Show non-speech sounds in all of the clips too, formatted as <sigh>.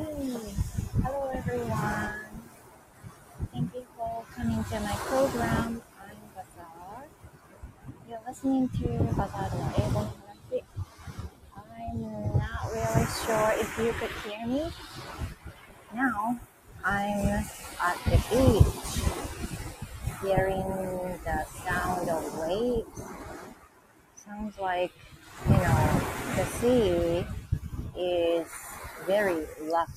Hey, Hello everyone! Thank you for coming to my program. I'm Bazaar. You're listening to Bazaar Able I'm not really sure if you could hear me. Now, I'm at the beach, hearing the sound of waves. Sounds like, you know, the sea is very rough.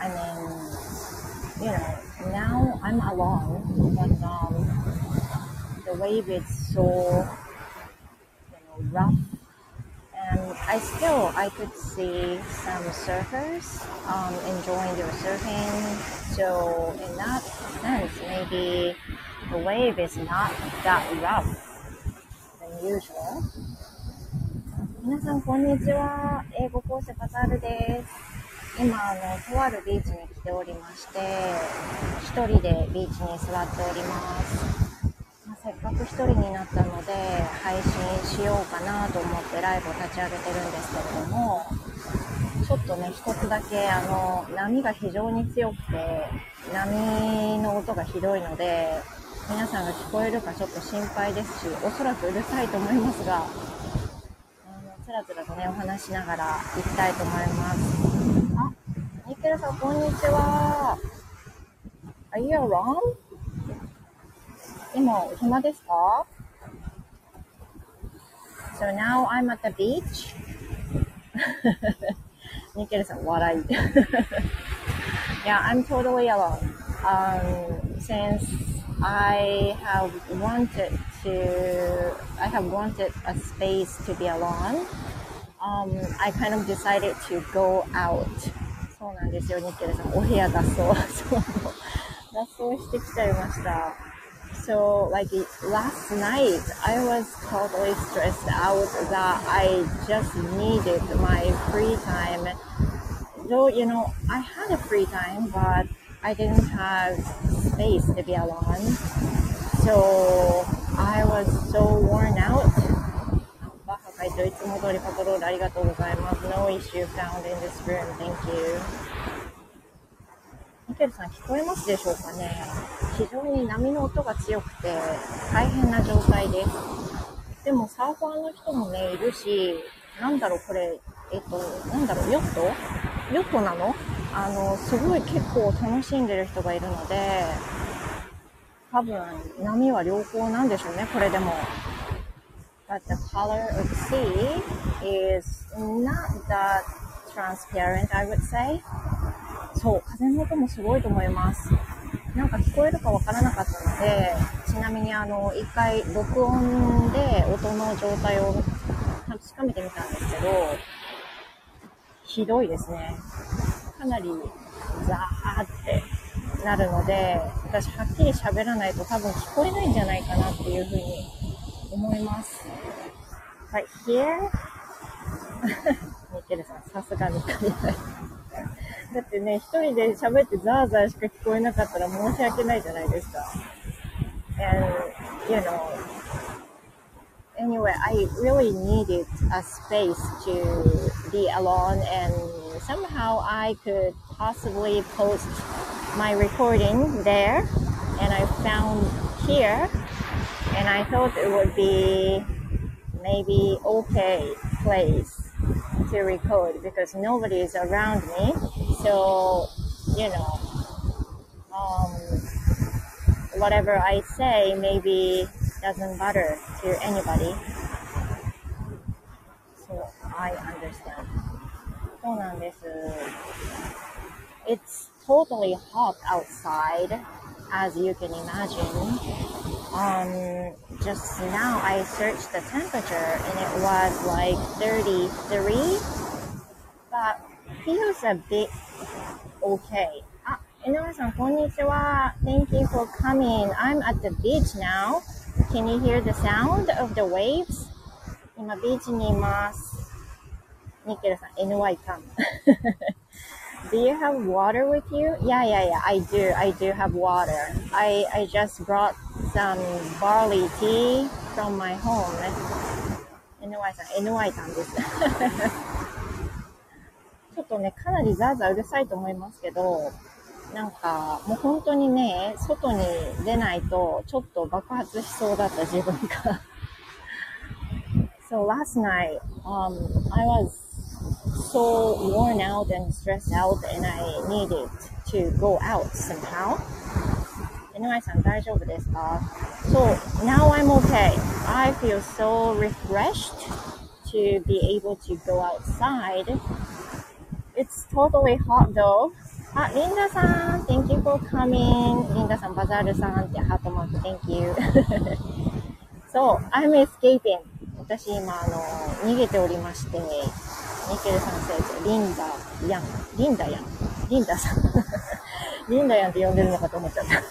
I mean, you know, now I'm alone, but um, the wave is so, you know, rough. And I still, I could see some surfers um, enjoying their surfing. So in that sense, maybe the wave is not that rough than usual. 皆さん、こんにちは。英語講師カタールです。今、あの、とあるビーチに来ておりまして、一人でビーチに座っております。まあせっかく一人になったので、配信しようかなと思ってライブを立ち上げてるんですけれども、ちょっとね、一つだけ、あの、波が非常に強くて、波の音がひどいので、皆さんが聞こえるかちょっと心配ですし、おそらくうるさいと思いますが、つらつらとね、お話しながら行きたいと思います。あ、ニケルさん、こんにちは。Are you around? 今、お暇ですか ?So now I'm at the beach. ニケルさん、笑い。yeah, I'm totally alone. Um, since I have wanted to, I have wanted a space to be alone. Um, I kind of decided to go out. そうなんですよ、ニッケルさん。お部屋脱走。そう脱走してきちゃいました。So, like last night, I was totally stressed out that I just needed my free time. Though, you know, I had a free time, but I didn't have space to be alone. So, I was so worn out. バッハ会長いつも通りパトロールありがとうございます。No issue found in this room. Thank you. ミケルさん聞こえますでしょうかね非常に波の音が強くて大変な状態です。でもサーファーの人もね、いるし、なんだろうこれ、えっと、なんだろう、ヨット？ヨットなの？あの、すごい結構楽しんでる人がいるので、多分波は良好なんでしょうね、これでも。But the color of sea is not that transparent, I would say. そう、風の音もすごいと思います。なんか聞こえるかわからなかったので、ちなみにあの、一回録音で音の状態を確かめてみたんですけど、ひどいですね。かなりザーってなるので、私はっきり喋らないと多分聞こえないんじゃないかなっていうふうに思います。Right <laughs> here? ミケルさん、さすがに足りない。<laughs> だってね、一人で喋ってザーザーしか聞こえなかったら申し訳ないじゃないですか。And, you know, anyway, I really needed a space to be alone and somehow I could possibly post my recording there and I found here and I thought it would be maybe okay place to record because nobody is around me. So, you know, um, whatever I say maybe doesn't matter to anybody. So I understand. そうなんです。It's totally hot outside, as you can imagine. Um, just now I searched the temperature and it was like 33, but feels a bit okay. あ、井上さん、こんにちは。Thank you for coming. I'm at the beach now. Can you hear the sound of the waves? 今、ビーチにいます。ニッケルさん、NY かん。Do <laughs> you have water with you? Yeah, yeah, yeah. I do. I do have water. I I just brought some barley tea from my home. NY さん、NY さんです。 ちょっとね、かなりザーザーうるさいと思いますけど、 <laughs> なんか、もう本当にね、外に出ないと、ちょっと爆発しそうだった自分が。so last <laughs> night, um, I was so worn out and stressed out and I needed to go out somehow. 井上さん大丈夫ですか So now I'm okay. I feel so refreshed to be able to go outside. It's totally hot though. あ、リンダさん、Thank you for coming. リンダさん、バザールさんってハートマーク、Thank you. <laughs> そう、I'm escaping. 私今、あの、逃げておりまして、ニケルさん先生、リンダヤン、リンダヤン、リンダさん。<laughs> リンダヤンって呼んでるのかと思っちゃった。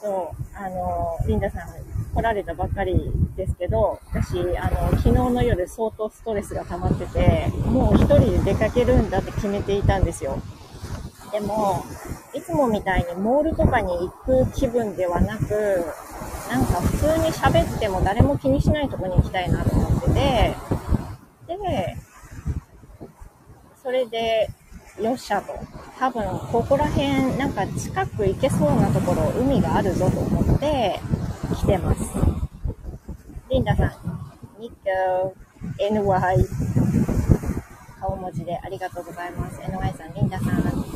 <laughs> そう、あの、リンダさん来られたばっかりですけど、私、あの、昨日の夜相当ストレスが溜まってて、もう一人で出かけるんだって決めていたんですよ。でも、いつもみたいにモールとかに行く気分ではなく、なんか普通に喋っても誰も気にしないとこに行きたいなと思ってて、で、それで、よっしゃと。多分、ここら辺、なんか近く行けそうなところ、海があるぞと思って、来てます。リンダさん、ニッコ NY、顔文字でありがとうございます。NY さん、リンダさん、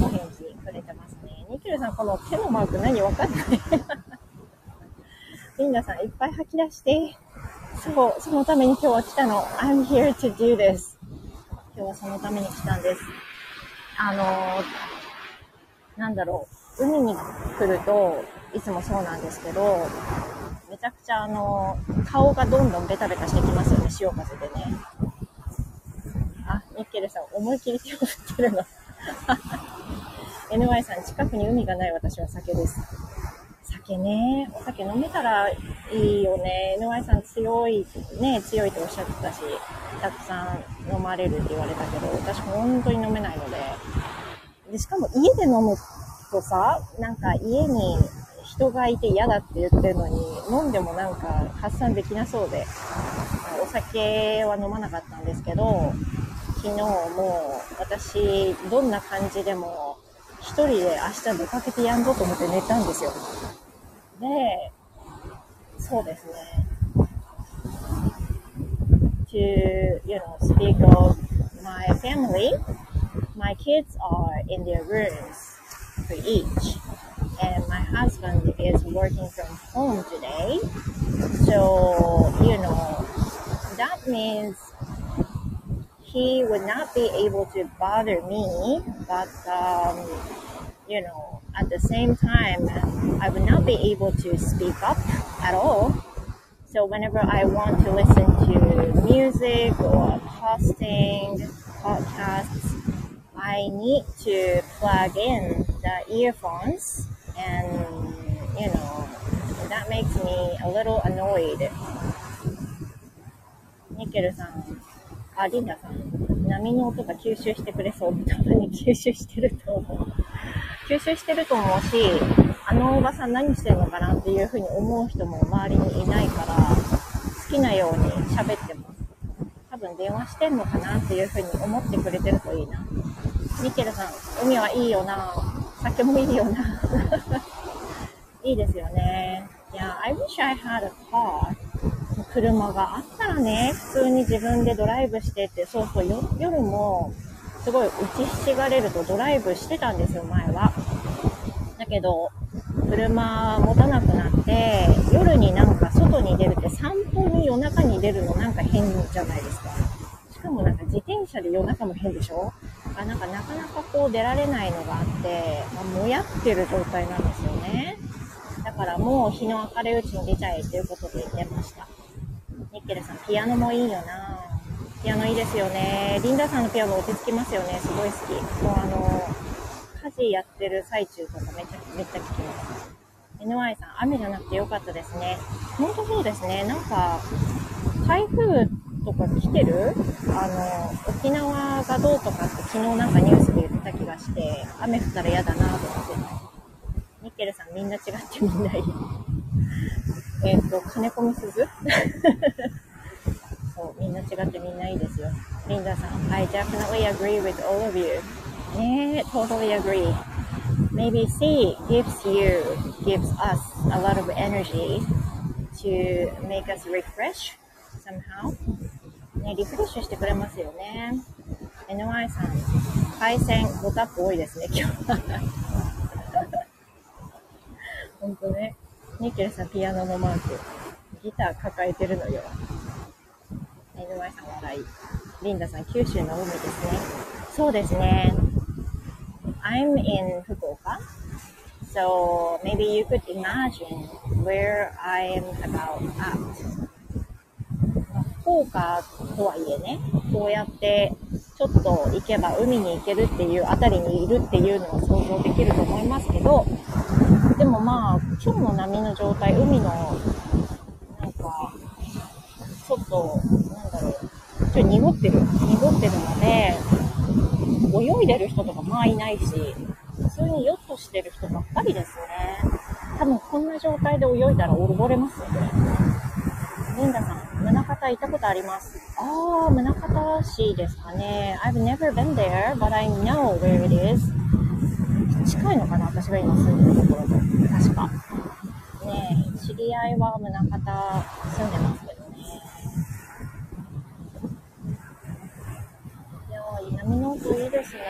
お返事くれてますね。ニキルさん、この手のマーク何わかんない <laughs> リンダさん、いっぱい吐き出して。そう、そのために今日は来たの。I'm here to do this. 今日はそのために来たんです。あのー、なんだろう、海に来ると、いつもそうなんですけど、めちゃくちゃあの、顔がどんどんベタベタしてきますよね、潮風でね。あ、ニッケルさん、思いっきり手を振ってるの。<laughs> NY さん、近くに海がない私は酒です。酒ね、お酒飲めたらいいよね。NY さん強い、ね、強いとおっしゃってたし、たくさん飲まれるって言われたけど、私本当に飲めないので。で、しかも家で飲むとさ、なんか家に人がいて嫌だって言ってるのに、飲んでもなんか発散できなそうで、お酒は飲まなかったんですけど、昨日もう私、どんな感じでも、一人で明日出かけてやんぞと思って寝たんですよ。で、そうですね。to, you know, speak of my family, my kids are in their rooms for each. And my husband is working from home today. So, you know, that means he would not be able to bother me, but, um, you know, at the same time, I would not be able to speak up at all. So whenever I want to listen to music or posting podcasts, I need to plug in the earphones and you know that makes me a little annoyed. ニケルさんあリンダさん波の音が吸収してくれそう。多分に吸収してると思う。吸収してると思うしあのおばさん何してんのかなっていうふうに思う人も周りにいないから好きなように喋っても多分電話してんのかなっていうふうに思ってくれてるといいな。ニケルさん海はいいよな。酒もいいよな。<laughs> いいですよね。いや、I wish I had a car. 車があったらね、普通に自分でドライブしてって、そうそう、夜も、すごい打ちひしがれるとドライブしてたんですよ、前は。だけど、車持たなくなって、夜になんか外に出るって散歩に夜中に出るのなんか変じゃないですか。しかもなんか自転車で夜中も変でしょ？あなかなかなかこう出られないのがあって、まあ、もやってる状態なんですよね。だからもう日の明るいうちに出ちゃえということで言ってました。ニッケルさん、ピアノもいいよなピアノいいですよね。リンダさんのピアノ落ち着きますよね。すごい好き。もうあの、家事やってる最中とかめっちゃ、めっちゃ聞きます。NY さん、雨じゃなくてよかったですね。ほんとそうですね。なんか、台風とか来てる？あの、沖縄がどうとかって昨日なんかニュースで言ってた気がして、雨降ったら嫌だなと思ってニッケルさんみんな違ってみんない？い。<laughs> えっと、金子みすず？<laughs> そう、みんな違ってみんないいですよ。リンダさん、I definitely agree with all of you. ね totally agree. Maybe C gives you, gives us a lot of energy to make us refresh somehow. ね、リフレッシュしてくれますよね。NY さん、配線5タップ多いですね、今日は。ほんとね。ニケルさん、ピアノのマーク。ギター抱えてるのよ。NY さん、笑い。リンダさん、九州の海ですね。そうですね。I'm in Fukuoka. So maybe you could imagine where I am about at. 福岡とはいえね、こうやってちょっと行けば海に行けるっていうあたりにいるっていうのは想像できると思いますけど、でもまあ、今日の波の状態、海の、なんか、ちょっと、なんだろう、ちょ濁ってる、濁ってるので、泳いでる人とかまあいないし、普通にヨットしてる人ばっかりですね。多分こんな状態で泳いだら溺れますよ、これ。リンダさん、宗像行ったことあります。ああ、宗像市ですかね。I've never been there, but I know where it is. 近いのかな？私が今住んでるところと。確か。ねえ、知り合いは宗像住んでますけどね。いやー、南の音いいですね。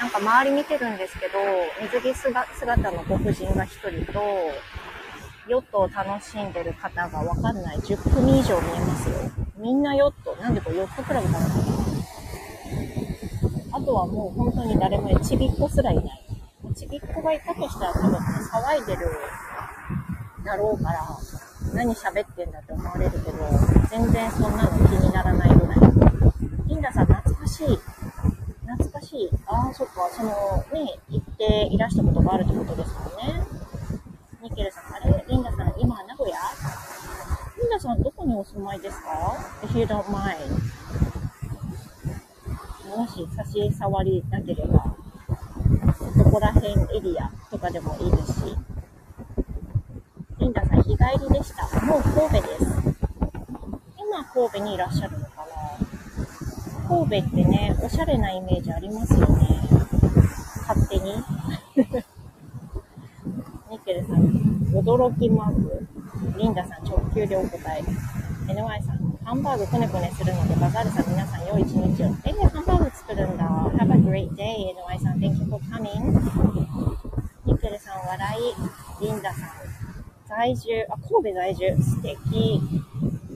なんか周り見てるんですけど、水着姿のご婦人が一人と、ヨットを楽しんでる方がわかんない10組以上見えますよ。みんなヨット。なんでこれヨットクラブかなあとはもう本当に誰もちびっこすらいない。ちびっこがいたとしたら多分騒いでるだろうから、何喋ってんだって思われるけど、全然そんなの気にならないぐらい。リンダさん懐かしい。懐かしい。ああ、そっか、そのね、行っていらしたことがあるってことですもんね。ニケルさん、あれリンダさん、今、名古屋？リンダさん、どこにお住まいですか ?If you don't mind. もし差し障りなければ、どこら辺エリアとかでもいいですし。リンダさん、日帰りでした。もう神戸です。今、神戸にいらっしゃるのかな？神戸ってね、おしゃれなイメージありますよね。勝手に。<laughs> ニッケルさん、驚きマーク。リンダさん、直球でお答え。NY さん、ハンバーグこねこねするので、バザールさん、皆さん、良い一日を。え、ハンバーグ作るんだ。Have a great day, NY さん。Thank you for coming. ニケルさん、笑い。リンダさん、在住。あ、神戸在住。素敵。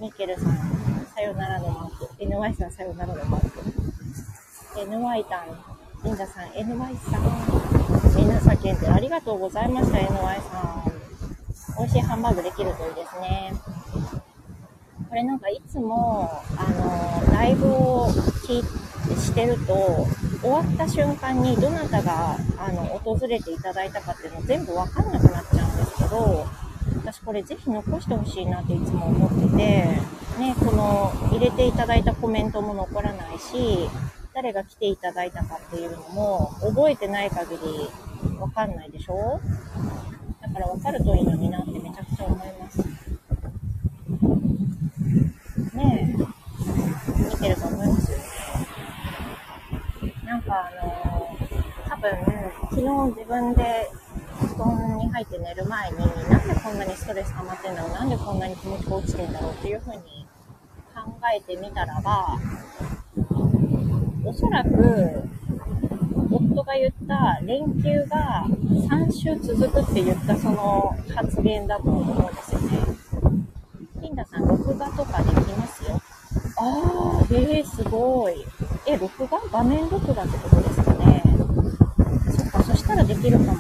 ニケルさん、さよならのマーク。NY さん、さよならのマーク。NY さん、リンダさん、NY さん。みんな叫んでありがとうございました、NY さん。美味しいハンバーグできるといいですね。これなんかいつも、あの、ライブを聞してると、終わった瞬間にどなたが、あの、訪れていただいたかっていうの全部わかんなくなっちゃうんですけど、私これぜひ残してほしいなっていつも思ってて、ね、この入れていただいたコメントも残らないし、誰が来ていただいたかっていうのも覚えてない限りわかんないでしょ？からわかるといいのになってめちゃくちゃ思います。ねえ、見てると思いますよ。なんかあのー、多分、昨日自分で布団に入って寝る前に、なんでこんなにストレス溜まってんだろう、なんでこんなに気持ちが落ちてんだろうっていう風に考えてみたらば、おそらく、夫が言った連休が3週続くって言ったその発言だと思うんですよね。リンダさん、録画とかできますよ？あー、えー、すごい。え、録画画面録画ってことですかね？そっか、そしたらできるかも。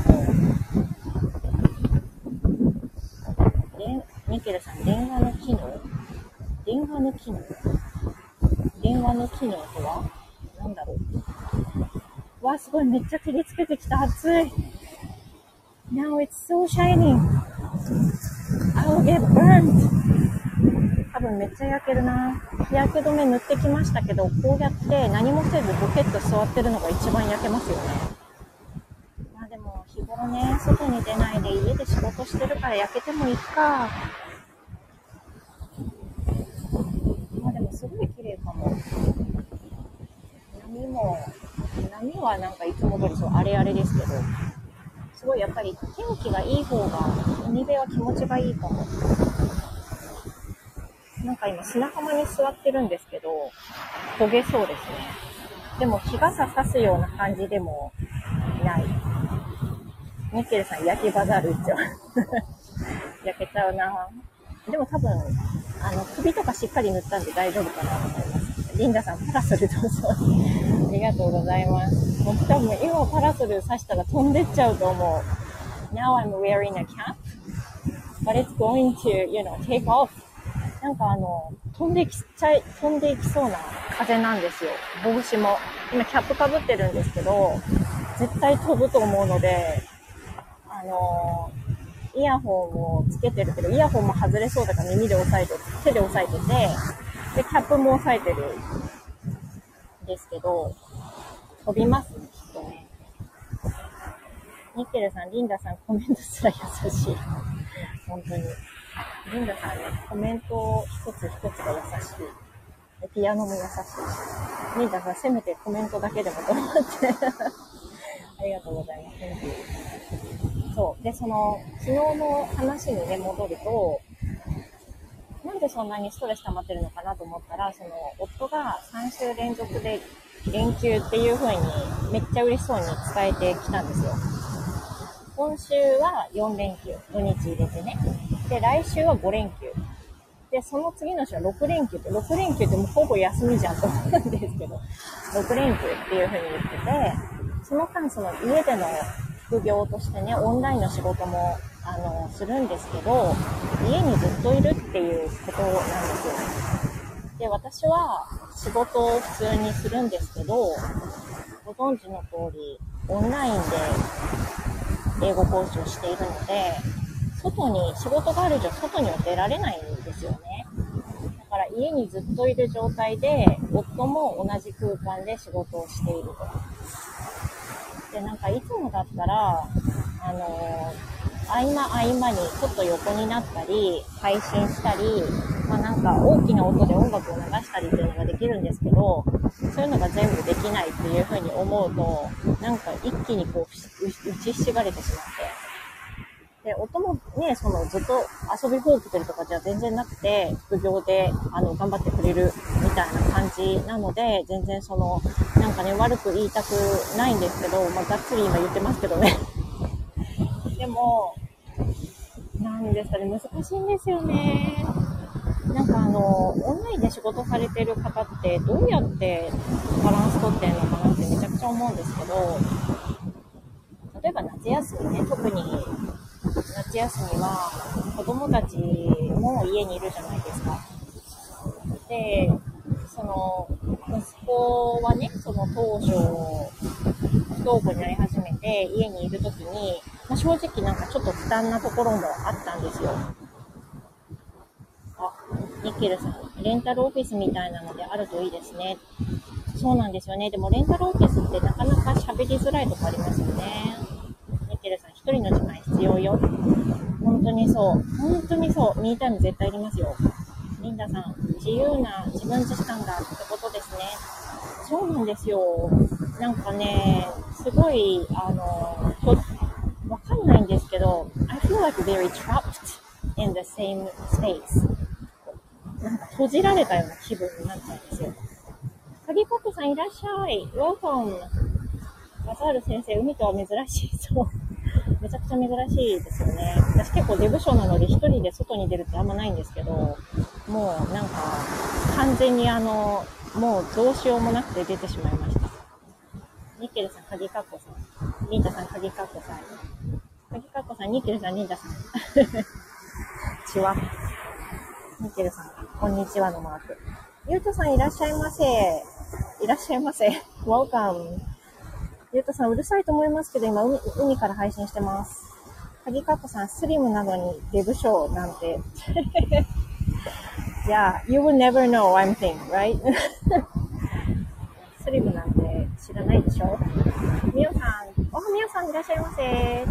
で、ミケルさん、電話の機能？電話の機能？電話の機能とは？なんだろう？わあ、すごい、めっちゃ照りつけてきた。暑い。Now it's so shining. I'll get burnt. 多分めっちゃ焼けるな。日焼け止め塗ってきましたけど、こうやって何もせずボケッと座ってるのが一番焼けますよね。まあでも日頃ね、外に出ないで家で仕事してるから焼けてもいいか。まあでもすごい綺麗かも。波も、波はなんかいつも通りそう、あれあれですけど、すごいやっぱり天気がいい方が、海辺は気持ちがいいかも。なんか今砂浜に座ってるんですけど、焦げそうですね。でも日傘差すような感じでもない。ニッケルさん焼きバザール行っちゃう。<laughs> 焼けちゃうなでも多分、あの、首とかしっかり塗ったんで大丈夫かなと思います。リンダさん、パラソルどうぞ。ありがとうございます。僕多分今パラソル刺したら飛んでっちゃうと思う。Now I'm wearing a cap, but it's going to, you know, take off. なんかあの、飛んできちゃい、飛んでいきそうな風なんですよ。帽子も。今キャップかぶってるんですけど、絶対飛ぶと思うので、あのイヤホンをつけてるけど、イヤホンも外れそうだから耳で押さえて、手で押さえてて、で、キャップも押さえてるんですけど、飛びますね、きっとね。ニッケルさん、リンダさん、コメントすら優しい。本当に。リンダさんね、コメント一つ一つが優しい。ピアノも優しいし。リンダさん、せめてコメントだけでもと思って。<laughs> ありがとうございます。そう。で、その、昨日の話にね、戻ると、でそんなにストレス溜まってるのかなと思ったら、その、夫が3週連続で連休っていう風にめっちゃ嬉しそうに伝えてきたんですよ。今週は4連休、土日入れてね。で、来週は5連休。で、その次の週は6連休って、6連休ってもうほぼ休みじゃんと思うんですけど、6連休っていう風に言ってて、その間その家での副業としてね、オンラインの仕事も、あの、するんですけど、家にずっといるっていうことなんですよ。で、私は仕事を普通にするんですけど、ご存知の通り、オンラインで英語講師をしているので、外に、仕事がある以上、外には出られないんですよね。だから家にずっといる状態で、夫も同じ空間で仕事をしていると。で、なんかいつもだったら、あの、合間合間にちょっと横になったり、配信したり、まあなんか大きな音で音楽を流したりっていうのができるんですけど、そういうのが全部できないっていうふうに思うと、なんか一気にこう、打ちひしがれてしまって。で、音もね、そのずっと遊びほうけてるとかじゃ全然なくて、副業で、あの、頑張ってくれるたいな感じなので、全然その、なんかね、悪く言いたくないんですけど、まあ、がっつり今言ってますけどね。<laughs> でも、なんですかね、難しいんですよね。なんかあの、オンラインで仕事されてる方ってどうやってバランス取ってんのかなってめちゃくちゃ思うんですけど、例えば夏休みね、特に夏休みは子供たちも家にいるじゃないですか。で、の、息子はね、その当初、不登校になり始めて家にいるときに、まあ、正直なんかちょっと負担なところもあったんですよ。あ、ニッケルさん、レンタルオフィスみたいなのであるといいですね。そうなんですよね。でもレンタルオフィスってなかなか喋りづらいとこありますよね。ニッケルさん、一人の時間必要よ。本当にそう。本当にそう。ミータイム絶対いりますよ。リンダさん、自由な自分時間がってことですね。そうなんですよ。なんかね、すごい、あの、わかんないんですけど、I feel like very trapped in the same space. なんか閉じられたような気分になっちゃうんですよ。鍵パックさんいらっしゃい。Welcome. バザール先生、海とは珍しい。そう。めちゃくちゃ珍しいですよね。私結構デブ症なので一人で外に出るってあんまないんですけど、もうなんか完全にあの、もうどうしようもなくて出てしまいました。ニッケルさん、鍵カッコさん。リンタさん、鍵カッコさん。鍵カッコさん、ニッケルさん、リンタさん。<laughs> ちわ。ニッケルさん、こんにちはのマーク。ゆうとさん、いらっしゃいませ。いらっしゃいませ。<laughs> Welcome. ゆうとさん、うるさいと思いますけど、今海、海から配信してます。鍵カッコさん、スリムなのにデブショーなんて。<laughs> yeah, you will never know one thing, right? <laughs> スリムなんて知らないでしょ？みおさん、おはみおさんいらっしゃいませ。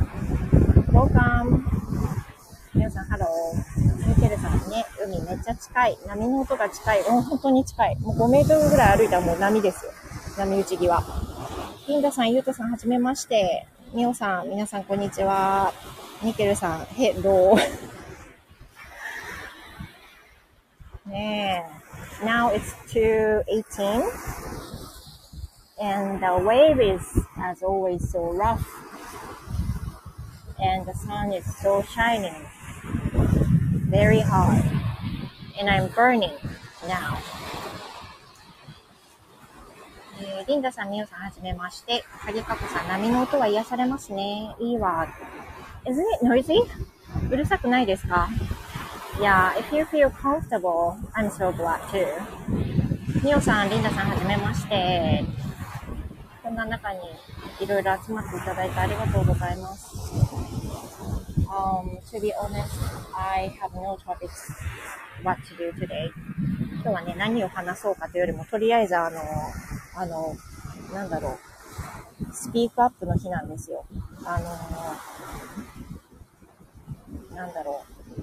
Welcome. みおさん、 Hello。ミケルさんね、海めっちゃ近い。波の音が近い。う、本当に近い。もう5メートルぐらい歩いたらもう波ですよ。波打ち際。リンダさん、ユートさん、はじめまして。ミオさん、皆さん、こんにちは。ニケルさん、ヘロー。ねえ。Now it's 2.18 and the wave is as always so rough and the sun is so shining very hard and I'm burning now えー、リンダさん、ミオさん、はじめまして。ハギカコさん、波の音は癒されますね。いいわ。Isn't it noisy? うるさくないですか？Yeah, if you feel comfortable, I'm so glad too. ミオさん、リンダさん、はじめまして。こんな中にいろいろ集まっていただいてありがとうございます。Um, to be honest, I have no topics what to do today. 今日はね、何を話そうかというよりも、とりあえずあの、あの、なんだろう、スピークアップの日なんですよ。あの、なんだろう。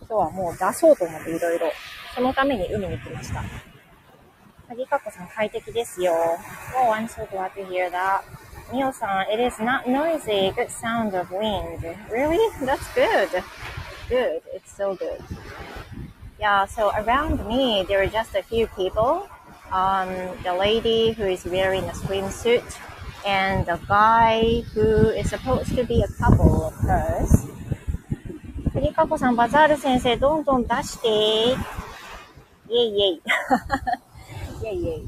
今日はもう出そうと思っていろいろ。そのために海に来ました。鍵かこさん快適ですよ。Oh, I'm so glad to hear that. みおさん、it is not noisy, good sound of wind. Really? That's good. Good. It's so good. Yeah, so around me, there are just a few people. Um, the lady who is wearing a swimsuit and the guy who is supposed to be a couple of hers. 栗かこさん、バザール先生、どんどん出して。イェイイェイ。Yay, yay.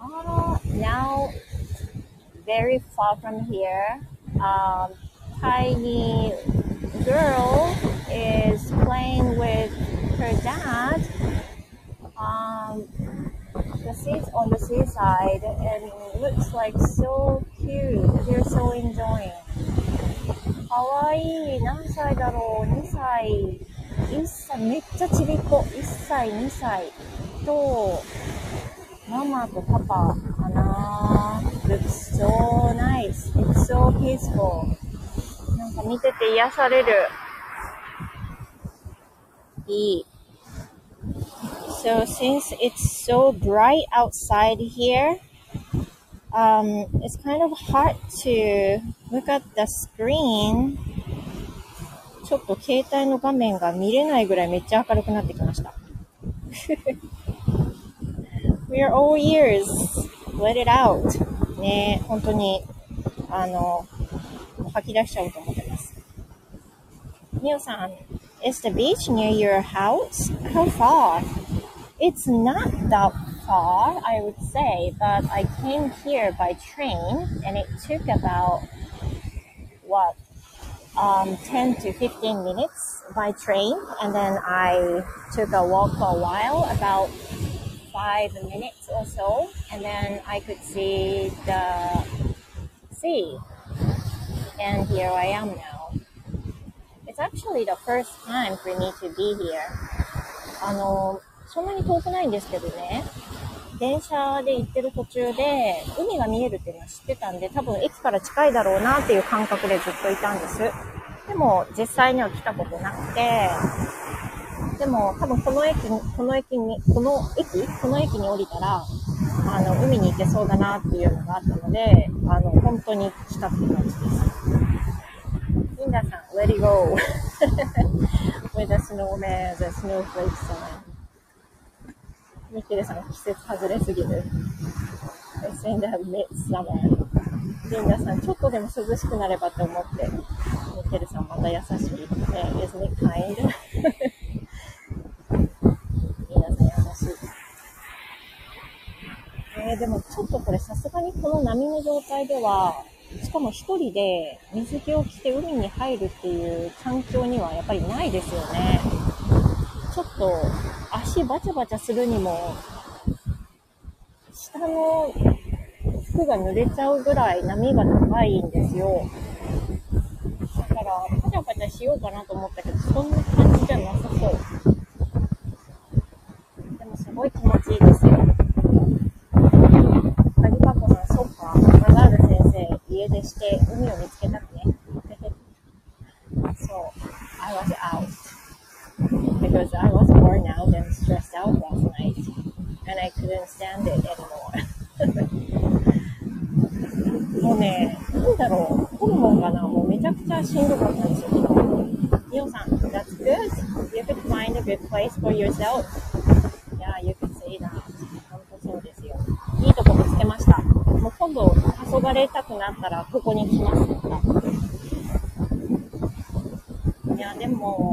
Uh, <laughs> now, very far from here, um, tiny girl is playing with her dad. Um, the seats on the seaside and looks like so cute. They're so enjoying. かわいい。何歳だろう ?2 歳。1歳。めっちゃちびっこ。1歳、2歳。と、ママとパパかな Looks so nice. It's so peaceful. なんか見てて癒される。いい。So since it's so bright outside here, um, it's kind of hard to look at the screen. ちょっと携帯の画面が見れないぐらいめっちゃ明るくなってきました。We are all ears. Let it out. ね本当に、あの、吐き出しちゃおうと思ってます。みおさん、Is the beach near your house? How far? It's not that far, I would say, but I came here by train and it took about, what, um, 10 to 15 minutes by train. And then I took a walk for a while, about five minutes or so, and then I could see the sea. And here I am now. It's actually the first time for me to be here. あの、そんなに遠くないんですけどね、電車で行ってる途中で海が見えるっていうのは知ってたんで、多分駅から近いだろうなっていう感覚でずっといたんです。でも実際には来たことなくて、でも多分この駅に、この駅に、この駅？この駅に降りたら、あの、海に行けそうだなっていうのがあったので、あの、本当に来たって感じです。リンダさん、let it go! with the snowman, the snowflakes on. ミケルさん、季節外れすぎる。s in the midsummer. リンダさん、ちょっとでも涼しくなればと思って、ミケルさんまた優しい。ね、isn't it kind? えー、でもちょっとこれさすがにこの波の状態では、しかも一人で水着を着て海に入るっていう環境にはやっぱりないですよね。ちょっと足バチャバチャするにも、下の服が濡れちゃうぐらい波が高いんですよ。だから、パチャパチャしようかなと思ったけど、そんな感じじゃなさそう。でもすごい気持ちいいですよ。家出して海を見つけたくね。so, I was out. Because I was worn out and stressed out last night. And I couldn't stand it anymore. もうね、なんだろう、ホルモンかな、もうめちゃくちゃしんどかったんですよ、昨日。ミオさん、That's good. You could find a good place for yourself. Yeah, you could say that. 本当そうですよ。いいとこ見つけました。もう今度、黄昏たくなったら、ここに来ます、いや、でも、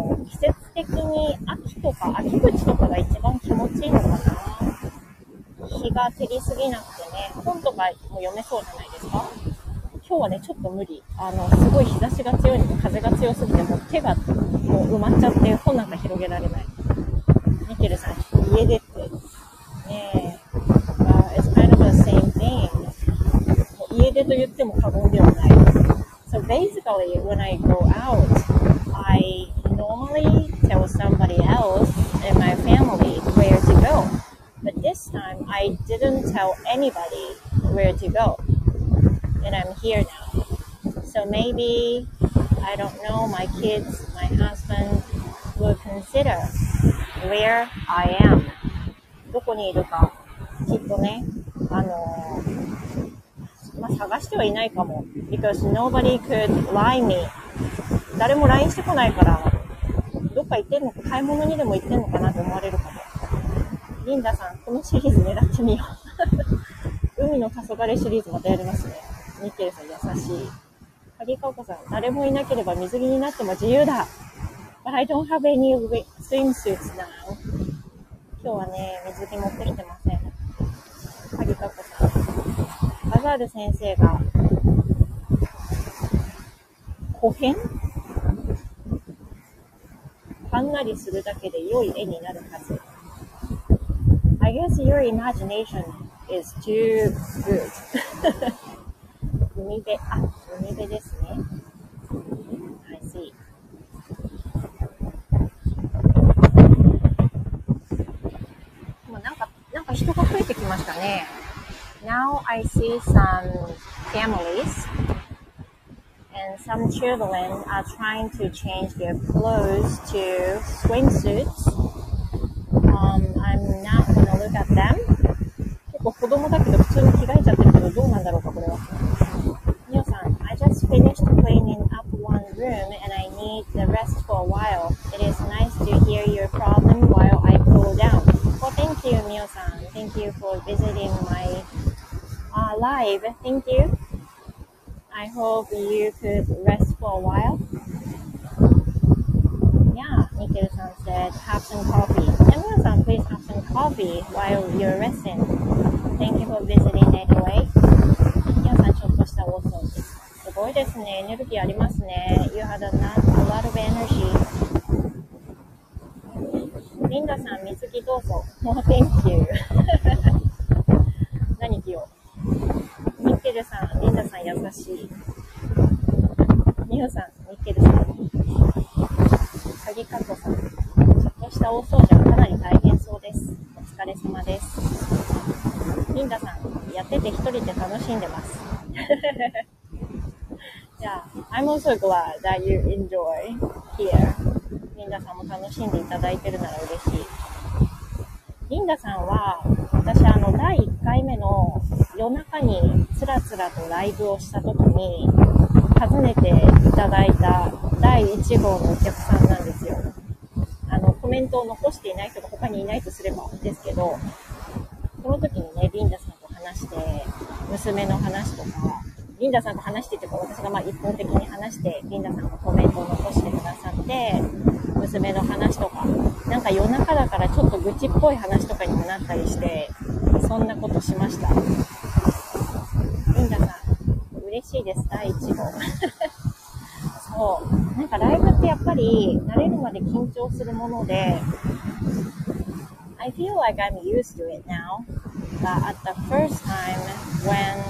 か、秋口とかが一番気持ちいいのかな。日が照りすぎなくてね、本とかも読めそうじゃないですか？今日はね、ちょっと無理。あの、すごい日差しが強いのと風が強すぎて、もう手がもう埋まっちゃって本なんか広げられない。ミケルさん、家出って。ねえ、uh, it's kind of the same thing. 家出と言っても過言ではない。So basically, when I go out, I normally tell somebody else in my family where to go. But this time, I didn't tell anybody where to go. And I'm here now. So maybe, I don't know, my kids, my husband will consider where I am. どこにいるか、きっとね、あのー、まあ、探してはいないかも。because nobody could lie me. 誰も LINE してこないから、どっか行ってんのか、買い物にでも行ってんのかなって思われるかも。リンダさん、このシリーズ狙ってみよう。海の黄昏シリーズまたやりますね。ニッケルさん優しい。鍵かおこさん、誰もいなければ水着になっても自由だ。But I don't have any swimsuits now. 今日はね、水着持ってきてません。鍵かこさん。バザール先生が、古変はんなりするだけで良い絵になるはず。I guess your imagination is too good. <laughs> 海辺、あ、海辺ですね。I see. もうなんか、なんか人が増えてきましたね。Now I see some families and some children are trying to change their clothes to swimsuits. Um, I'm not look at them 結構子供だけど普通に着替えちゃってるけどどうなんだろうかこれは。みおさん、I just finished cleaning up one room and I need the rest for a while. It is nice to hear your problem while I cool down. Well, thank you, Mio san. Thank you for visiting my uh, live. Thank you. I hope you could rest for a while. Yeah, Nikhil-san said, have some coffee. And Mio-san, please have some coffee while you're resting. Thank you for visiting anyway. 皆さん、ちょっとした大掃除。すごいですね。エネルギーありますね。You had a, a lot of energy. リンダさん、水着どうぞ。もう Thank you. 何着よう。ミッケルさん、リンダさん優しい。ミオさん、ミッケルさん。鍵かこさん。ちょした大掃除はかなり大変そうです。お疲れ様です。リンダさん、やってて一人で楽しんでます。<laughs> yeah, I'm also glad that you enjoy here. リンダさんも楽しんでいただいてるなら嬉しい。リンダさんは、私あの、第1回目の夜中につらつらとライブをした時に、訪ねていただいた第1号のお客さんなんです。メントを残していない人が他にいないとすればですけど、その時にね、リンダさんと話して、娘の話とか、リンダさんと話してて、私がまあ一方的に話して、リンダさんがコメントを残してくださって、娘の話とか、なんか夜中だからちょっと愚痴っぽい話とかにもなったりして、そんなことしました。リンダさん、嬉しいです、第1号。そう。なんかライブってやっぱり慣れるまで緊張するもので、I feel like I'm used to it now. But at the first time when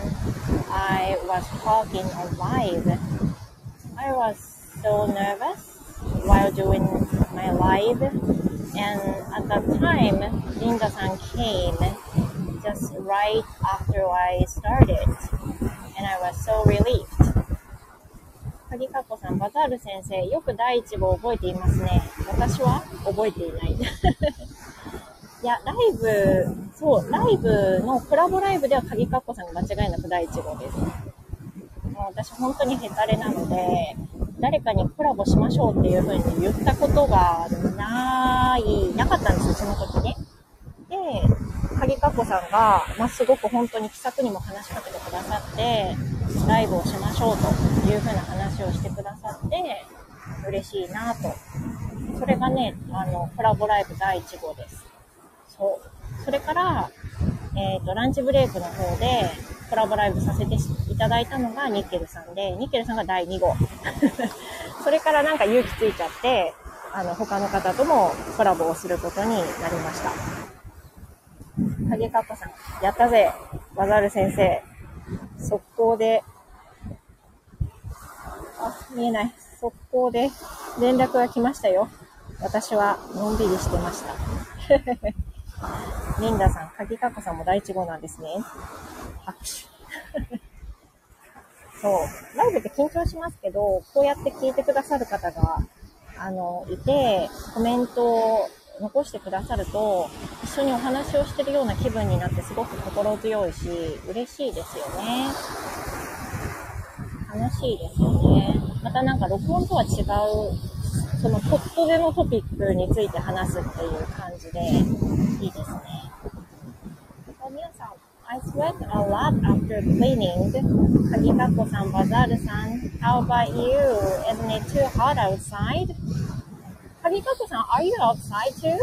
I was talking on live, I was so nervous while doing my live. And at that time, Linda-san came just right after I started. And I was so relieved. 鍵かっこさん、バザール先生、よく第1号覚えていますね。私は覚えていない。<laughs> いや、ライブ、そう、ライブのコラボライブでは鍵かっこさんが間違いなく第1号です。の、私本当にヘタレなので、誰かにコラボしましょうっていう風に言ったことがない、なかったんですよ、その時ね。で、鍵かっこさんが、まあ、すごく本当に気さくにも話しかけてくださって、ライブをしましょうという風な話をしてくださって、嬉しいなと。それがね、あの、コラボライブ第1号です。そう。それから、えっ、ー、と、ランチブレイクの方でコラボライブさせていただいたのがニッケルさんで、ニッケルさんが第2号。<laughs> それからなんか勇気ついちゃって、あの、他の方ともコラボをすることになりました。影かっこさん、やったぜワザール先生。速攻で、あ、見えない。速攻で連絡が来ましたよ。私はのん。びりしてました。リンダさん、鍵かっこさん。も第1号なん。ですね。拍手。そう。ライブって緊張しますけど、こうやって聞いてくださる方が、あの、いて、コメントを残してくださると、一緒にお話をしてるような気分になってすごく心強いし、嬉しいですよね。楽しいですよね。またなんか録音とは違うそのポットでのトピックについて話すっていう感じでいいですね。皆さん、I sweat a lot after cleaning. 鍵かっこさん、バザールさん、How about you? Isn't it too hot outside? 鍵かっこさん、Are you outside too?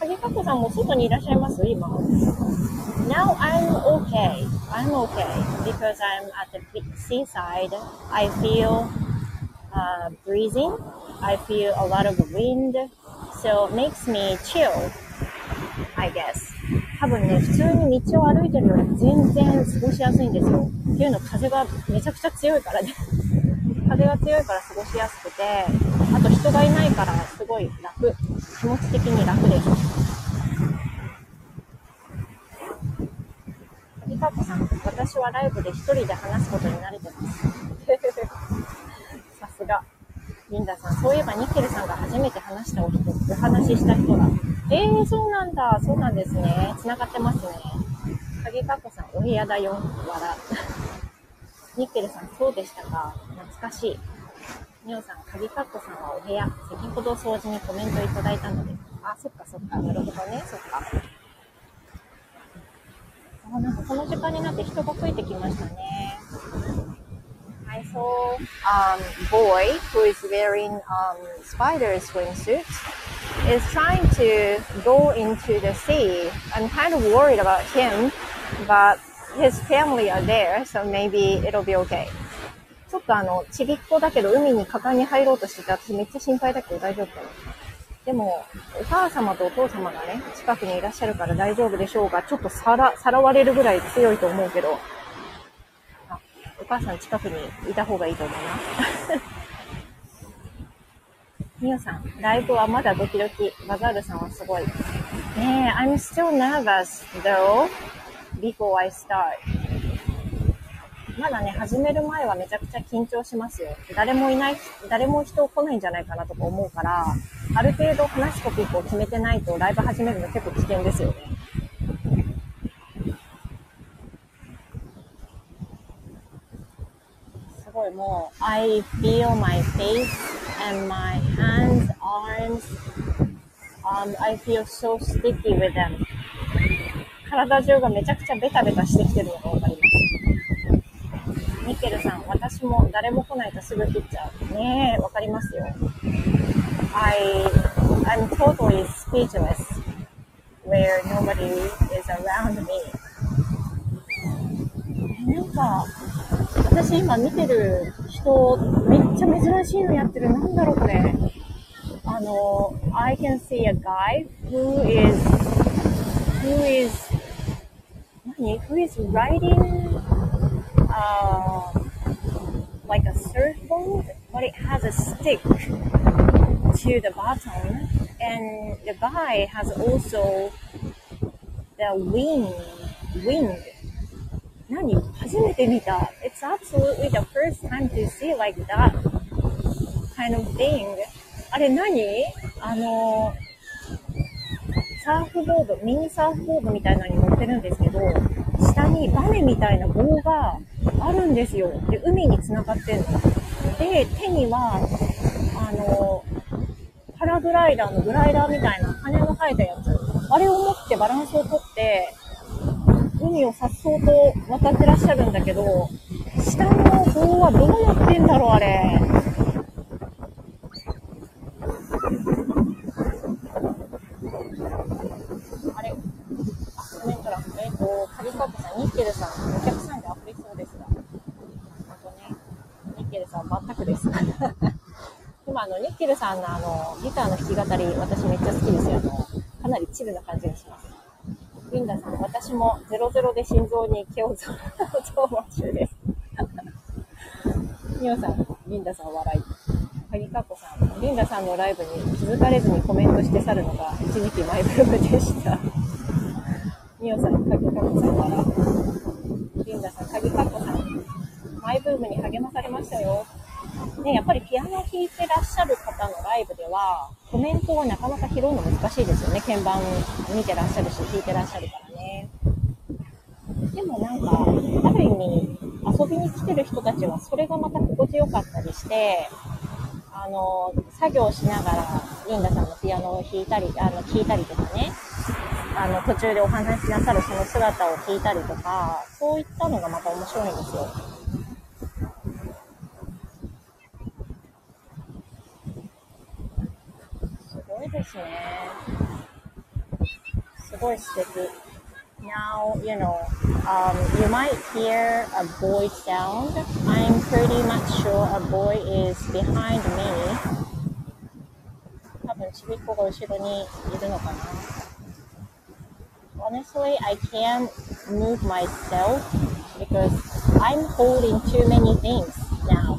鍵かっこさんも外にいらっしゃいます今。Now I'm okay. I'm okay because I'm at the seaside. I feel uh, breathing I feel a lot of wind, so it makes me chill, I guess. 多分ね、普通に道を歩いてるより全然過ごしやすいんですよ。っていうの風がめちゃくちゃ強いからね。風が強いから過ごしやすくて、あと人がいないからすごい楽。気持ち的に楽です。リカコさん、私はライブで一人で話すことに慣れてます。さすが。リンダさん、そういえばニッケルさんが初めて話したお人、お話しした人だ。えー、そうなんだ。そうなんですね。繋がってますね。影かっこさん、お部屋だよ。笑。ニッケルさん、そうでしたか。懐かしい。ミオさん、鍵かっこさんはお部屋。先ほど掃除にコメントいただいたので。あ、そっかそっか。なるほどね。そっか。あ、なんかこの時間になって人が増えてきましたね。I saw um, boy who is wearing um, spider swimsuit is trying to go into the sea. I'm kind of worried about him, but his family are there, so maybe it'll be okay. ちょっとあの、ちびっこだけど海に果敢に入ろうとしてて、私めっちゃ心配だけど大丈夫かな。でも、お母様とお父様がね、近くにいらっしゃるから大丈夫でしょうが、ちょっとさら、さらわれるぐらい強いと思うけど、あお母さん近くにいた方がいいと思います。<laughs> みおさん、ライブはまだドキドキ。バザールさんはすごい。ねえ、I'm still nervous though before I start. まだね、始める前はめちゃくちゃ緊張しますよ。誰もいない、誰も人来ないんじゃないかなとか思うから、ある程度話すトピックを決めてないとライブ始めるの結構危険ですよね。すごいもう、I feel my face and my hands, arms, um, I feel so sticky with them. 体中がめちゃくちゃベタベタしてきてるのがわかります。ミケルさん、私も誰も来ないとすぐ切っちゃう。ねえ、わかりますよ。I, I'm totally speechless where nobody is around me. なんか、私今見てる人、めっちゃ珍しいのやってる。なんだろう、これ。あの、I can see a guy who is, who is, 何 ?who is riding, uh, like a surfboard, but it has a stick to the bottom, and the guy has also the wing, wing何初めて見た。It's absolutely the first time to see like that kind of thing. あれ何あの、サーフボード、ミニサーフボードみたいなのに乗ってるんですけど、 にバネみたいな棒があるんですよ。で、海に繋がってんの。で、手には、あの、パラグライダーのグライダーみたいな羽の生えたやつ。あれを持ってバランスをとって、海をさっそうと渡ってらっしゃるんだけど、下の棒はどうなってんだろう、あれ。あれコメント欄、えっ、ー、と、カリカップさん、ニッケルさん、お客さんで溢れそうですが。あとね、ニッケルさん、全くです。<laughs> 今、あの、ニッケルさんのあの、ギターの弾き語り、私めっちゃ好きですよ。あの、かなりチルな感じがします。リンダさん、私も00で心臓に毛を増毛中です。ミオさん、リンダさん笑い。鍵かっこさん、リンダさんのライブに気づかれずにコメントして去るのが一時期マイブームでした。ミオさん、鍵かっこさん笑い。リンダさん、鍵かっこさん、マイブームに励まされましたよ。ね、やっぱりピアノを弾いてらっしゃる方のライブでは、コメントはなかなか拾うの難しいですよね。鍵盤見てらっしゃるし、弾いてらっしゃるからね。でもなんか、ある意味、遊びに来てる人たちはそれがまた心地よかったりして、あの、作業しながら、リンダさんのピアノを弾いたり、あの、聞いたりとかね、あの、途中でお話しなさるその姿を聞いたりとか、そういったのがまた面白いんですよ。すごいですね。すごい素敵。Now, you know, you might hear a boy sound. I'm pretty much sure a boy is behind me. 多分、ちびっこが後ろにいるのかな。Honestly, I can't move myself because I'm holding too many things now.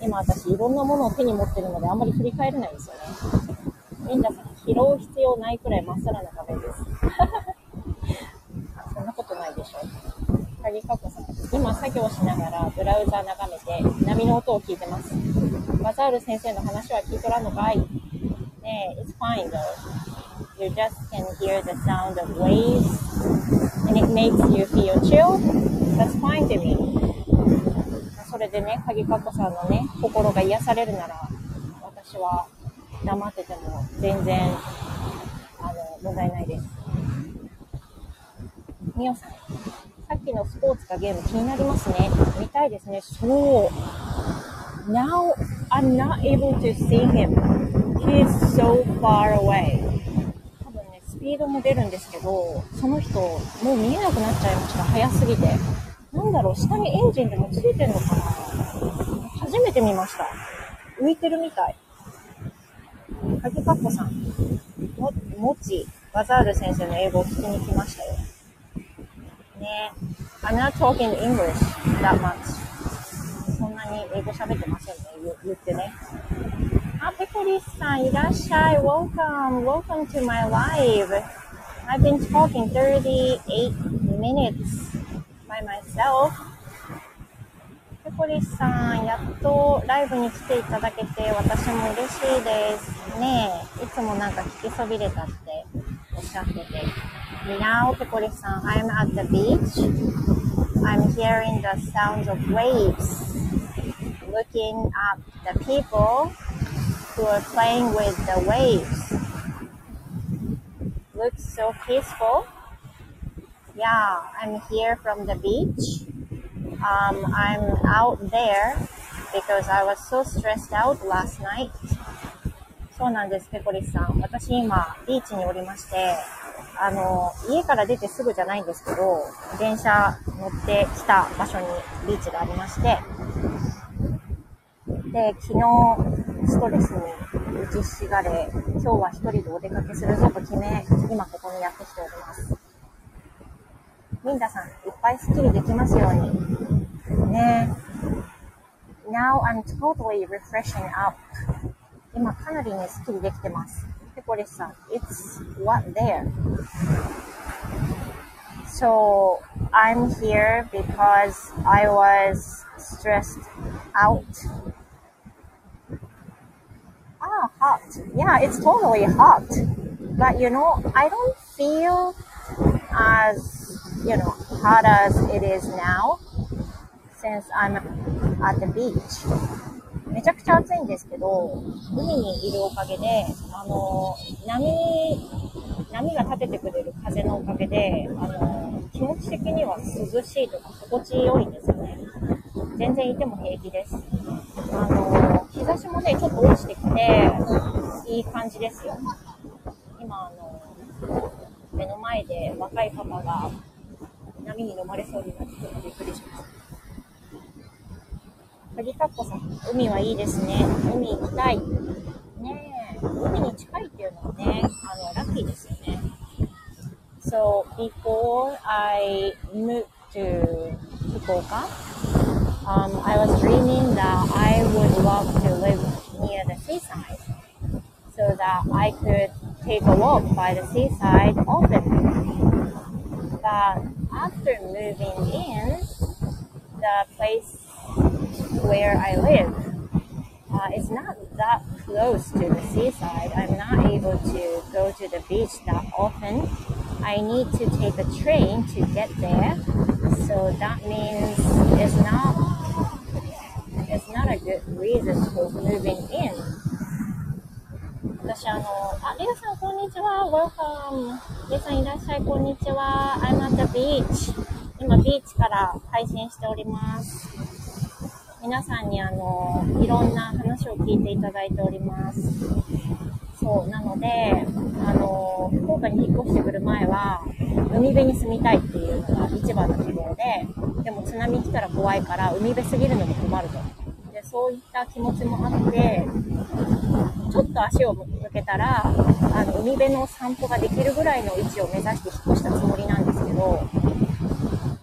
今私いろんなものを手に持ってるのであんまり振り返れないんですよね。リンダさん、拾う必要ないくらいまっさらな画面です。<laughs> そんなことないでしょ。鍵かこさん、今作業しながらブラウザー眺めて波の音を聞いてます。バザール先生の話は聞いとらんのかい？ねえ、it's fine though. You just can hear the sound of waves and it makes you feel chill. That's fine to me. それでね、鍵かこさんのね、心が癒されるなら、私は黙ってても全然、あの、問題ないです。みおさん、さっきのスポーツかゲーム気になりますね。見たいですね。そう。Now, I'm not able to see him. He is so far away. スピードも出るんですけど、その人、もう見えなくなっちゃいました。早すぎて。なんだろう、下にエンジンでもついてんのかな初めて見ました。浮いてるみたい。かぎかっこさん、も、もち、バザール先生の英語を聞きに来ましたよ。ね I'm not talking English that much. そんなに英語喋ってませんね、言ってね。あ、ペコリスさん、いらっしゃい。Welcome, welcome to my live. I've been talking 38 minutes by myself. ペコリスさん、やっとライブに来ていただけて、私も嬉しいです。ねえ、いつもなんか聞きそびれたっておっしゃってて。Now, ペコリスさん、I'm at the beach. I'm hearing the sounds of waves. Looking at the people Who are playing with the waves. Looks so peaceful. Yeah, I'm here from the beach. Um, I'm out there because I was so stressed out last night. そうなんです、ペコリスさん。私今、ビーチにおりまして、あの、家から出てすぐじゃないんですけど、電車乗ってきた場所にビーチがありまして、で、昨日、ストレスに打ちひしがれ、今日は一人でお出かけするぞと決め、今ここにやってきております。リンダさん、いっぱいスッキリできますように。ね Now I'm totally refreshing up. 今かなりね、スッキリできてます。ペコリスさん、It's what there? So I'm here because I was stressed out. Ah, hot. Yeah, it's totally hot. But you know, I don't feel as you know, hot as it is now. since I'm at the beach. めちゃくちゃ暑いんですけど、海にいるおかげで、あの、波、波が立ててくれる風のおかげで、あの、気持ち的には涼しいとか心地よいんですよね。全然いても平気です。あの、日差しもね、ちょっと落ちてきて、いい感じですよ。今、あの、目の前で若いパパが波に飲まれそうになってびっくりしました。鍵かっこさん、海はいいですね。海行きたい。ねえ、海に近いっていうのはね、あの、ラッキーですよね。So, before I moved to Fukuoka, um, I was dreaming that I would love to live near the seaside so that I could take a walk by the seaside often. But after moving in, the place where I live uh, is not that close to the seaside. I'm not able to go to the beach that often. I need to take a train to get there. So that means it's not it's not a good reason for moving in. 私あの、あ、レイさんこんにちは。Welcome. レイさんいらっしゃい。こんにちは。I'm at the beach. 今ビーチから配信しております。皆さんにあの、いろんな話を聞いていただいております。そう、なので、あの、福岡に引っ越してくる前は、海辺に住みたいっていうのが一番の希望で、でも津波来たら怖いから海辺すぎるのも困ると。そういった気持ちもあって、ちょっと足を向けたら、あの、海辺の散歩ができるぐらいの位置を目指して引っ越したつもりなんですけど、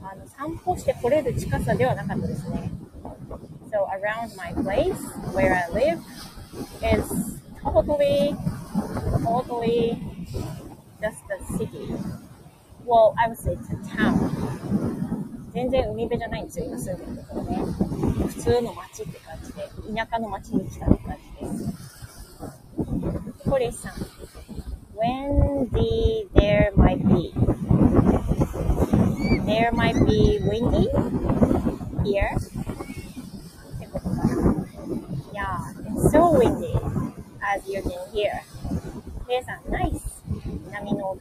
あの、散歩して来れる近さではなかったですね。So around my place where I live is totally, totally just a city. Well, I would say it's a town. 全然海辺じゃないんですよ、今住んでるところね。普通の街って感じで、田舎の街に来たって感じです。コリさん。Windy there might be. There might be windy here. ってことかな。Yeah, it's so windy as you can hear. レイさん、ナイス波の音。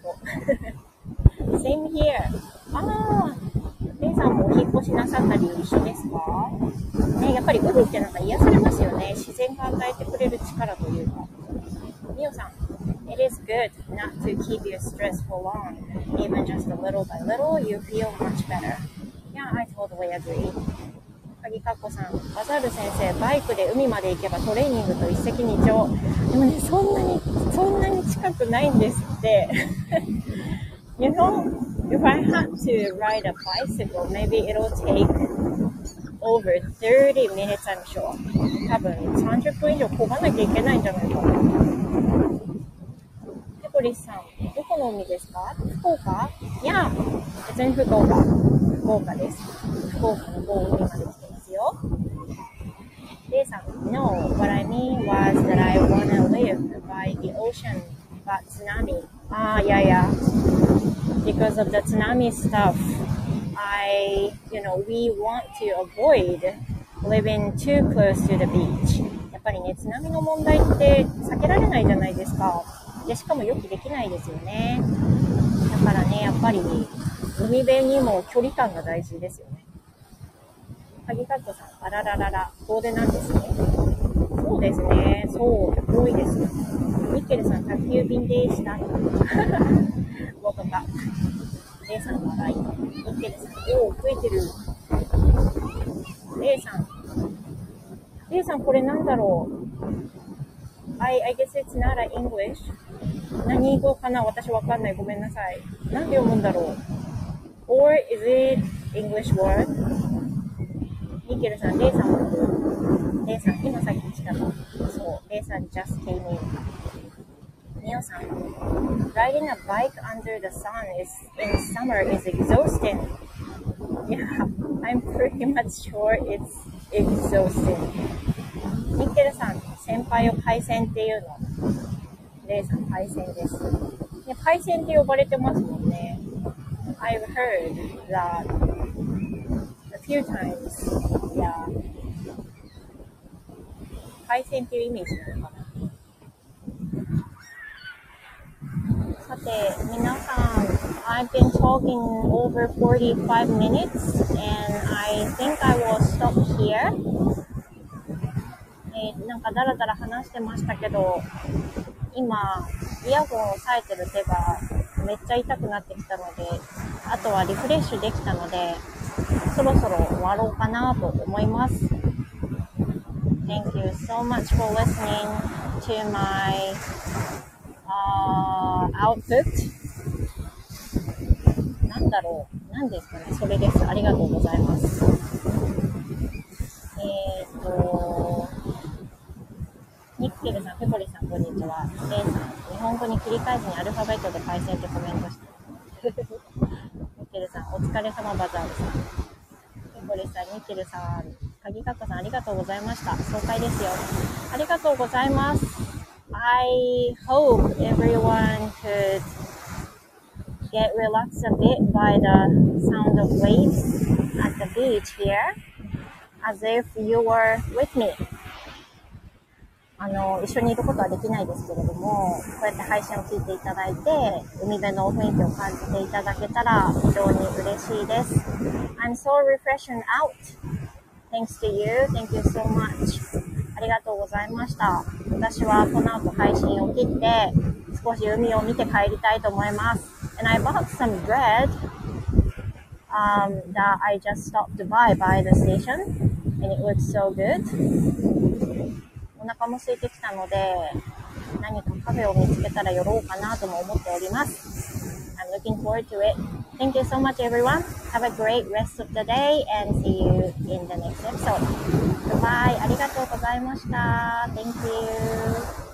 Same here. あー、レイさんもお引越しなさった理由一緒ですか？ね、やっぱり海ってなんか癒されますよね。自然が与えてくれる力というか。みおさん、It is good not to keep your stress for long. Even just a little by little, you feel much better. Yeah, I totally agree. 鍵かっこさん、バザール先生、バイクで海まで行けばトレーニングと一石二鳥。でもね、そんなに、そんなに近くないんですって。<laughs> you know, if I had to ride a bicycle, maybe it'll take over 30 minutes, I'm sure. 多分30分以上漕がなきゃいけないんじゃないかな。ポリスさん、どこの海ですか福岡いや、別に福岡。福岡です。福岡の某海まで来てますよ。レイさん、No, what I mean was that I wanna live by the ocean, but tsunami. Ah, yeah, yeah. Because of the tsunami stuff, I, you know, we want to avoid living too close to the beach. やっぱりね、津波の問題って避けられないじゃないですか。で、しかも予期できないですよね。だからね、やっぱり、海辺にも距離感が大事ですよね。鍵カットさん、あらららら、遠出なんですね。そうですね、そう、遠いです。ミッケルさん、宅急便でした。ごとか。レイさん、笑い。ミッケルさん、おお、増えてる。レイさん。レイさん、これなんだろう I, I guess it's not English. 何語かな？私わかんない。ごめんなさい。なんて読むんだろう ?or is it English word? ミケルさん、レイさん、レイさん、今さっき来たの。そう、レイさん just came in. ミオさん、riding a bike under the sun is in summer is exhausting. Yeah, I'm pretty much sure it's exhausting. ミケルさん、先輩をパイセンっていうの。レイさん、パイセンです。でパイセンって呼ばれてますもんね。I've heard that the few times. Yeah. 海鮮っていうイメージなのかな。さて、皆さん、I've been talking over 45 minutes and I think I will stop here. えー、なんかダラダラ話してましたけど、今、イヤホンを押さえてる手がめっちゃ痛くなってきたので、あとはリフレッシュできたので、そろそろ終わろうかなと思います。Thank you so much for listening to my uh, output. なんだろう何ですかねそれです。ありがとうございます。えっ、ー、と、ニッケルさん、ペコリさん、こんにちは。レイさん、日本語に切り替えずにアルファベットで回線ってコメントして。<laughs> ニッケルさん、お疲れ様バザールさん。ペコリさん、ニッケルさん、鍵カッカさん、ありがとうございました。爽快ですよ。ありがとうございます。I hope everyone could get relaxed a bit by the sound of waves at the beach here, as if you were with me. あの、一緒にいることはできないですけれども、こうやって配信を聞いていただいて、海辺の雰囲気を感じていただけたら非常に嬉しいです。I'm so refreshing out. Thanks to you. Thank you so much. ありがとうございました。私はこの後配信を切って、少し海を見て帰りたいと思います。And I bought some bread um, that I just stopped by by the station and it looks so good. お腹も空いてきたので、何かカフェを見つけたら寄ろうかなとも思っております。I'm looking forward to it. Thank you so much everyone. Have a great rest of the day and see you in the next episode. Goodbye. ありがとうございました。Thank you.